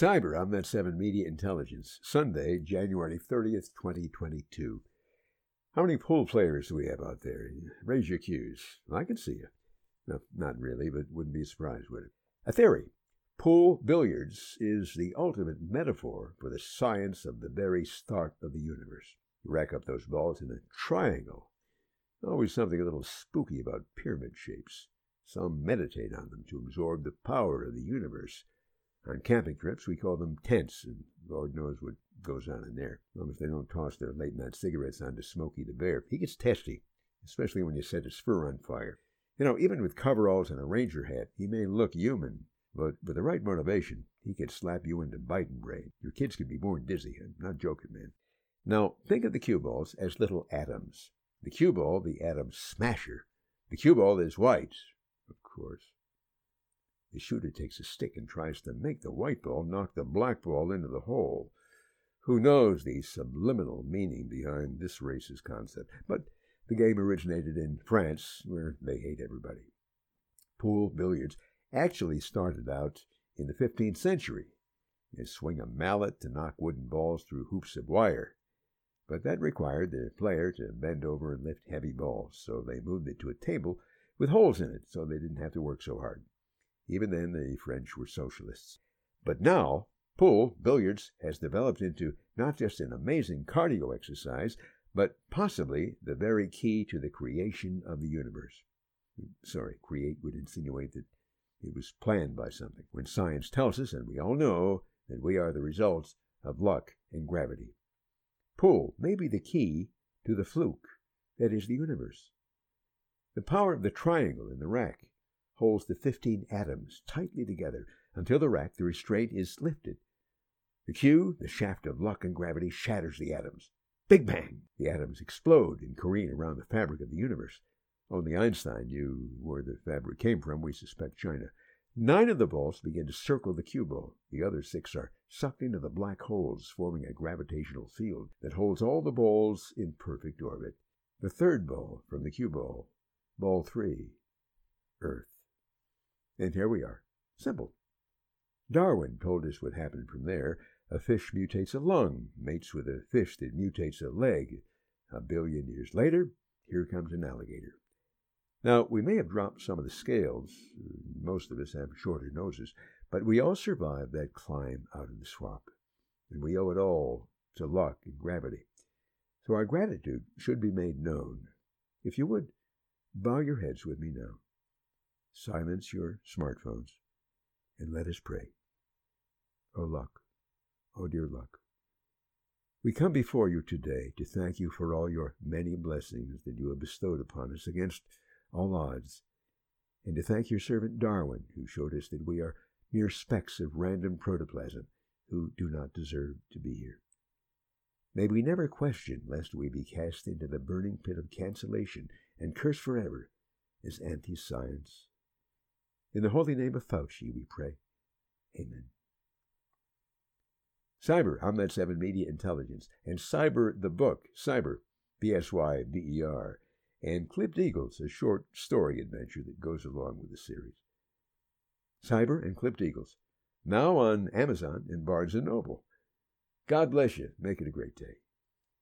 Cyber, I'm that 7 Media Intelligence, Sunday, January 30th, 2022. How many pool players do we have out there? Raise your cues. I can see you. No, not really, but wouldn't be surprised, would it? A theory. Pool billiards is the ultimate metaphor for the science of the very start of the universe. Rack up those balls in a triangle. Always something a little spooky about pyramid shapes. Some meditate on them to absorb the power of the universe. On camping trips, we call them tents, and Lord knows what goes on in there. As long as they don't toss their late night cigarettes onto Smokey the Bear. He gets testy, especially when you set his fur on fire. You know, even with coveralls and a ranger hat, he may look human, but with the right motivation, he could slap you into biting brain. Your kids could be born dizzy. I'm not joking, man. Now, think of the cue balls as little atoms. The cue ball, the atom smasher. The cue ball is white, of course. The shooter takes a stick and tries to make the white ball knock the black ball into the hole. Who knows the subliminal meaning behind this racist concept? But the game originated in France, where they hate everybody. Pool billiards actually started out in the 15th century. You swing a mallet to knock wooden balls through hoops of wire. But that required the player to bend over and lift heavy balls, so they moved it to a table with holes in it so they didn't have to work so hard. Even then, the French were socialists. But now, pool, billiards, has developed into not just an amazing cardio exercise, but possibly the very key to the creation of the universe. Sorry, create would insinuate that it was planned by something, when science tells us, and we all know, that we are the results of luck and gravity. Pool may be the key to the fluke, that is, the universe. The power of the triangle in the rack holds the 15 atoms tightly together until the rack, the restraint, is lifted. The cue, the shaft of luck and gravity, shatters the atoms. Big bang! The atoms explode and careen around the fabric of the universe. Only Einstein knew where the fabric came from. We suspect China. Nine of the balls begin to circle the cue ball. The other six are sucked into the black holes, forming a gravitational field that holds all the balls in perfect orbit. The third ball from the cue ball, ball three, Earth. And here we are. Simple. Darwin told us what happened from there. A fish mutates a lung, mates with a fish that mutates a leg. A billion years later, here comes an alligator. Now, we may have dropped some of the scales. Most of us have shorter noses, but we all survived that climb out of the swamp. And we owe it all to luck and gravity. So our gratitude should be made known. If you would, bow your heads with me now. Silence your smartphones and let us pray. O luck, O dear luck, we come before you today to thank you for all your many blessings that you have bestowed upon us against all odds, and to thank your servant Darwin, who showed us that we are mere specks of random protoplasm who do not deserve to be here. May we never question lest we be cast into the burning pit of cancellation and cursed forever as anti science. In the holy name of Fauci, we pray. Amen. Cyber, I'm 7 Media Intelligence, and Cyber the book, Cyber, B S Y B E R, and Clipped Eagles, a short story adventure that goes along with the series. Cyber and Clipped Eagles, now on Amazon and Barnes & Noble. God bless you. Make it a great day.